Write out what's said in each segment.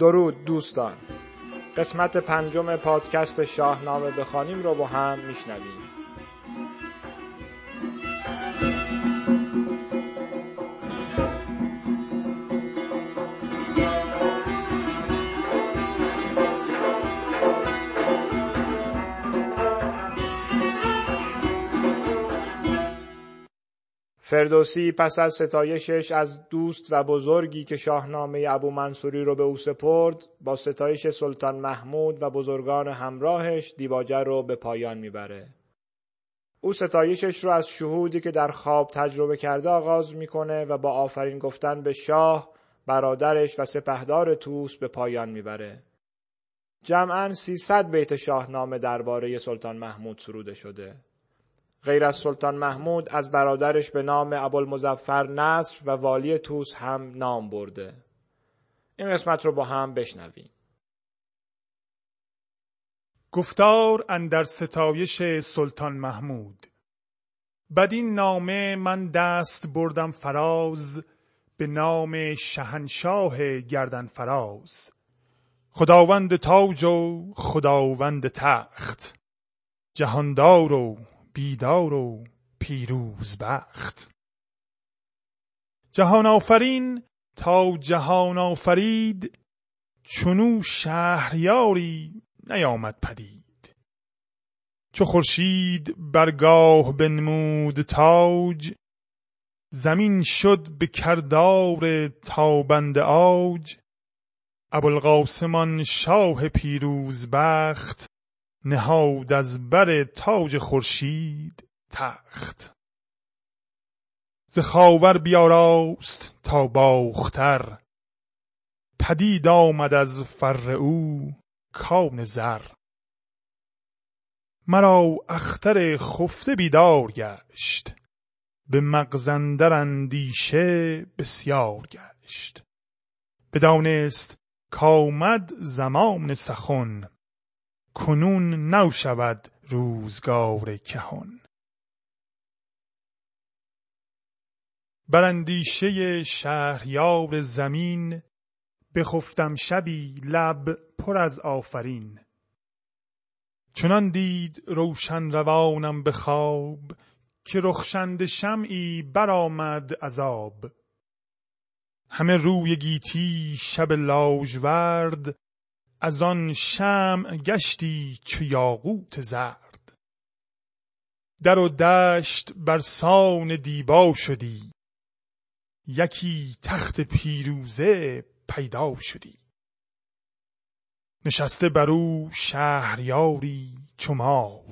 درود دوستان. قسمت پنجم پادکست شاهنامه بخوانیم رو با هم میشنویم. فردوسی پس از ستایشش از دوست و بزرگی که شاهنامه ابو منصوری رو به او سپرد با ستایش سلطان محمود و بزرگان همراهش دیباجه رو به پایان می‌بره. او ستایشش رو از شهودی که در خواب تجربه کرده آغاز می‌کنه و با آفرین گفتن به شاه، برادرش و سپهدار توس به پایان می‌بره. جمعا 300 بیت شاهنامه درباره سلطان محمود سروده شده. غیر از سلطان محمود از برادرش به نام ابوالمظفر نصر و والی توس هم نام برده. این قسمت رو با هم بشنویم. گفتار اندر ستایش سلطان محمود. بدین نامه من دست بردم فراز به نام شهنشاه گردن فراز. خداوند تاج و خداوند تخت. جهاندار و بیدار و پیروز بخت. جهان آفرین تا جهان آفرید چنو شهریاری نیامد پدید. چو خورشید برگاه بنمود تاج زمین شد به کردار تابند آج. ابوالقاسمان شاه پیروز بخت نهاد از بر تاج خورشید تخت. ز خاور بیاراست تا باختر. پدید آمد از فر او کان زر. مرا اختر خفته بیدار گشت به مغزندر اندیشه بسیار گشت. بدانست کامد زمان سخن کنون نو شود روزگار کهن. براندیشه شهریار زمین بخفتم شبی لب پر از آفرین. چنان دید روشن روانم به خواب که رخشند شمعی برآمد عذاب. همه روی گیتی شب لاژورد از آن شمع گشتی چو یاقوت زرد. در و دشت بر سان دیبا شدی یکی تخت پیروزه پیدا شدی. نشسته بر او شهریاری چو ماه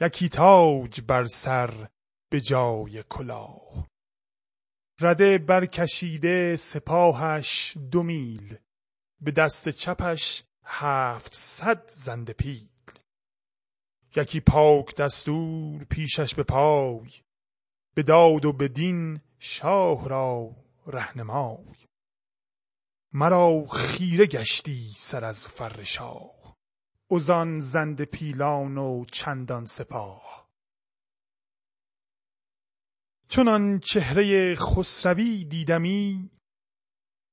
یکی تاج بر سر به جای کلاه. رده برکشیده سپاهش دو میل به دست چپش هفتصد زنده پیل. یکی پاک دستور پیشش به پای به داد و به دین شاه را رهنمای. مرا خیره گشتی سر از فر شاه زنده پیلان و چندان سپاه. چنان چهره خسروی دیدمی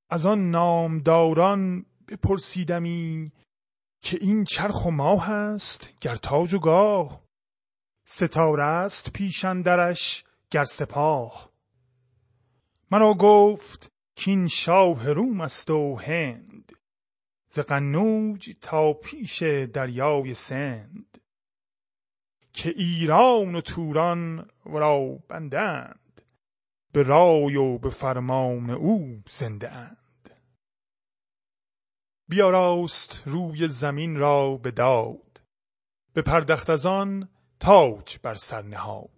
از آن نامداران بپرسیدمی که این چرخ و ماه است گر تاج و گاه ستاره است پیش اندرش گر سپاه. مرا گفت کین شاه روم است و هند ز قنوج تا پیش دریای سند که ایران و توران ورا بندند به رای و به فرمان او زنده اند بیاراست روی زمین را به داد به پردخت از آن تاج بر سر نهاد.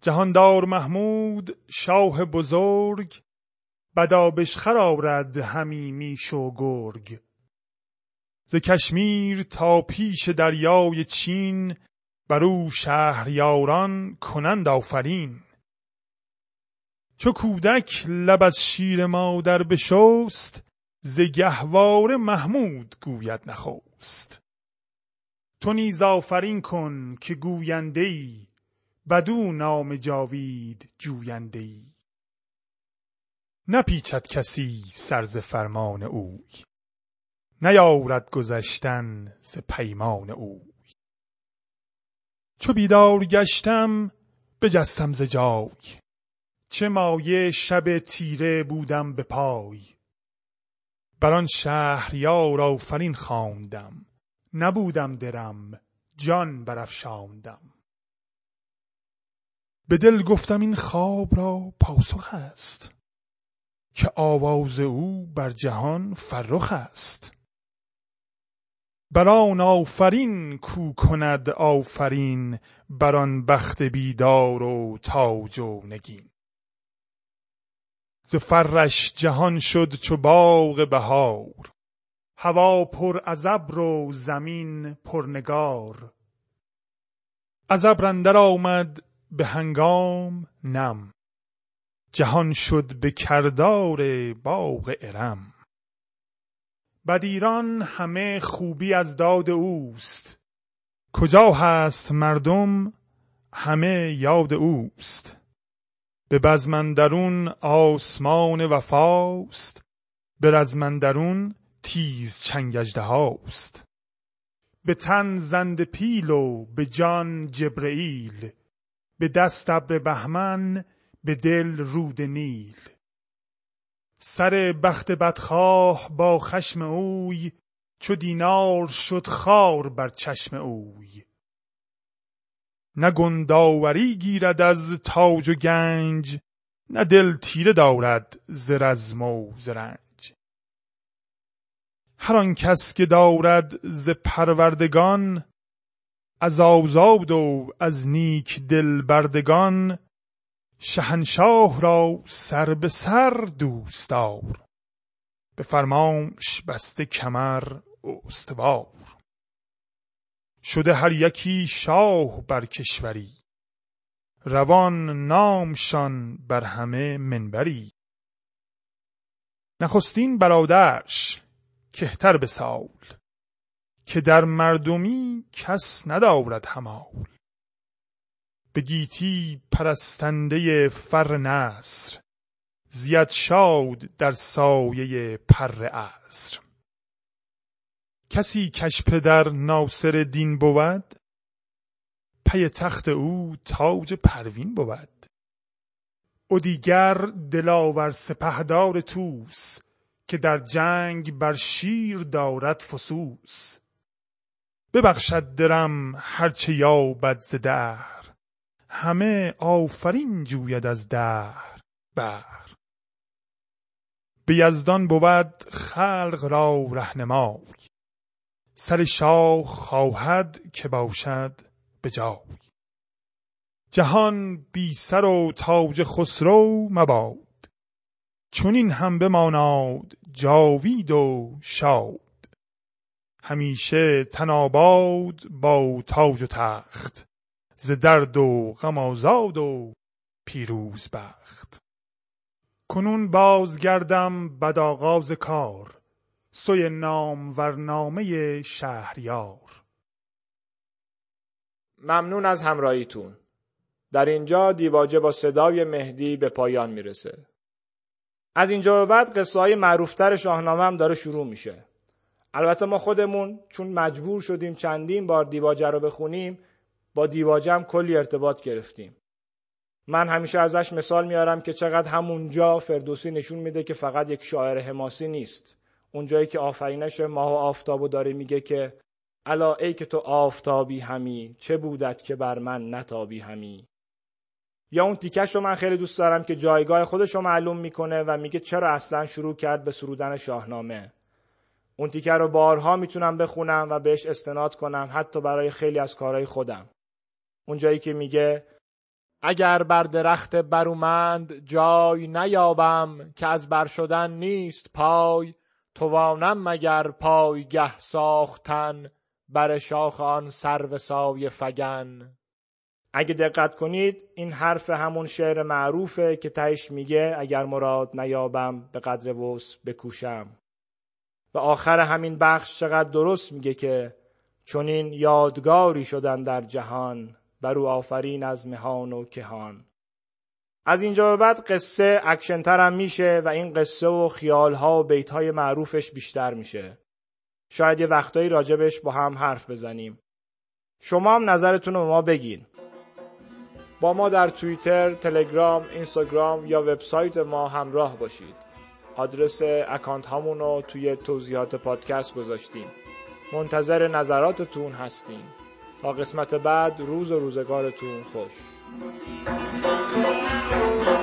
جهاندار محمود شاه بزرگ بدابشخر آرد همی میش و گرگ. ز کشمیر تا پیش دریای چین بر او شهریاران کنند آفرین. چو کودک لب از شیر مادر بشست ز گهواره محمود گوید نخست. تو نیز آفرین کن که گوینده ای بدو نام جاوید جوینده ای نپیچد کسی سر ز فرمان اوی نیارد گذشتن ز پیمان اوی. چو بیدار گشتم بجستم ز جای چه مایه شب تیره بودم به پای. بر آن شهریار آفرین خواندم. نبودم درم جان برافشاندم. به دل گفتم این خواب را پاسخ است که آواز او بر جهان فرخ است. بر آن آفرین کو کند آفرین بر آن بخت بیدار و تاج و نگین. ز فرش جهان شد چو باغ بهار. هوا پر از ابر و زمین پر نگار. از ابر اندر آمد به هنگام نم. جهان شد به کردار باغ ارم. بدیران همه خوبی از داد اوست. کجا هست مردم؟ همه یاد اوست. به بزم اندرون آسمان وفاست به رزم اندرون تیز چنگ اژدهاست به تن زند پیل و به جان جبرئیل به دست ابر بهمن به دل رود نیل. سر بخت بدخواه با خشم اوی چو دینار شد خار بر چشم اوی. نه گنداوری گیرد از تاج و گنج نه دل تیره دارد ز رزم و ز هر آن کس که دارد ز پروردگان از آزاد و از نیک دل بردگان شهنشاه را سر به سر دوستار به فرمانش بسته کمر استوار. شده هر یکی شاه بر کشوری. روان نامشان بر همه منبری. نخستین برادرش کهتر به سال که در مردمی کس ندارد همال به گیتی پرستنده فر نصر زید شاد در سایه پر عصر. کسی کش پدر ناصر دین بود؟ پی تخت او تاج پروین بود. او دیگر دلاور سپهدار توس که در جنگ بر شیر دارد فسوس. ببخشد درم هرچه یابد ز دهر همه آفرین جوید از دهر بهر. به یزدان بود خلق را رهنمای. سر شاه خواهد که باشد به جای. جهان بی سر و تاج خسرو مباد. چنین هم بماناد جاوید و شاد. همیشه تن آباد با تاج و تخت. ز درد و غم آزاد و پیروز بخت. کنون بازگردم بد آغاز کار. سوی نامورنامه شهریار. ممنون از همراهیتون. در اینجا دیواجه با صدای مهدی به پایان می‌رسه. از اینجا به بعد قصه های معروفتر شاهنامه هم داره شروع میشه. البته ما خودمون چون مجبور شدیم چندین بار دیواجه رو بخونیم با دیواجه هم کلی ارتباط گرفتیم. من همیشه ازش مثال میارم که چقدر همونجا فردوسی نشون میده که فقط یک شاعر حماسی نیست. اونجایی که آفرینش ماه و آفتابو داره میگه که الا ای که تو آفتابی همی چه بودت که بر من نتابی همی؟ یا اون تیکش رو من خیلی دوست دارم که جایگاه خودش رو معلوم می‌کنه و میگه چرا اصلا شروع کرد به سرودن شاهنامه. اون تیکه رو بارها می‌تونم بخونم و بهش استناد کنم حتی برای خیلی از کارهای خودم. اون جایی که میگه اگر بر درخت برومند جای نیابم که از بر شدن نیست پای توانم مگر پایگه ساختن بر شاخ آن سرو سایه فگن؟ اگه دقت کنید این حرف همون شعر معروفه که تهش میگه اگر مراد نیابم به قدر وس بکوشم. و آخر همین بخش چقدر درست میگه که چونین یادگاری شدن در جهان بر او آفرین از مهان و کهان. از اینجا به بعد قصه اکشنتر هم میشه و این قصه و خیالها و بیتهای معروفش بیشتر میشه. شاید یه وقتایی راجبش با هم حرف بزنیم. شما هم نظرتون رو ما بگین. با ما در توییتر، تلگرام، اینستاگرام یا وبسایت ما همراه باشید. آدرس اکانت هامون رو توی توضیحات پادکست گذاشتیم. منتظر نظراتتون هستیم. تا قسمت بعد روز و روزگارتون خوش. Thank you.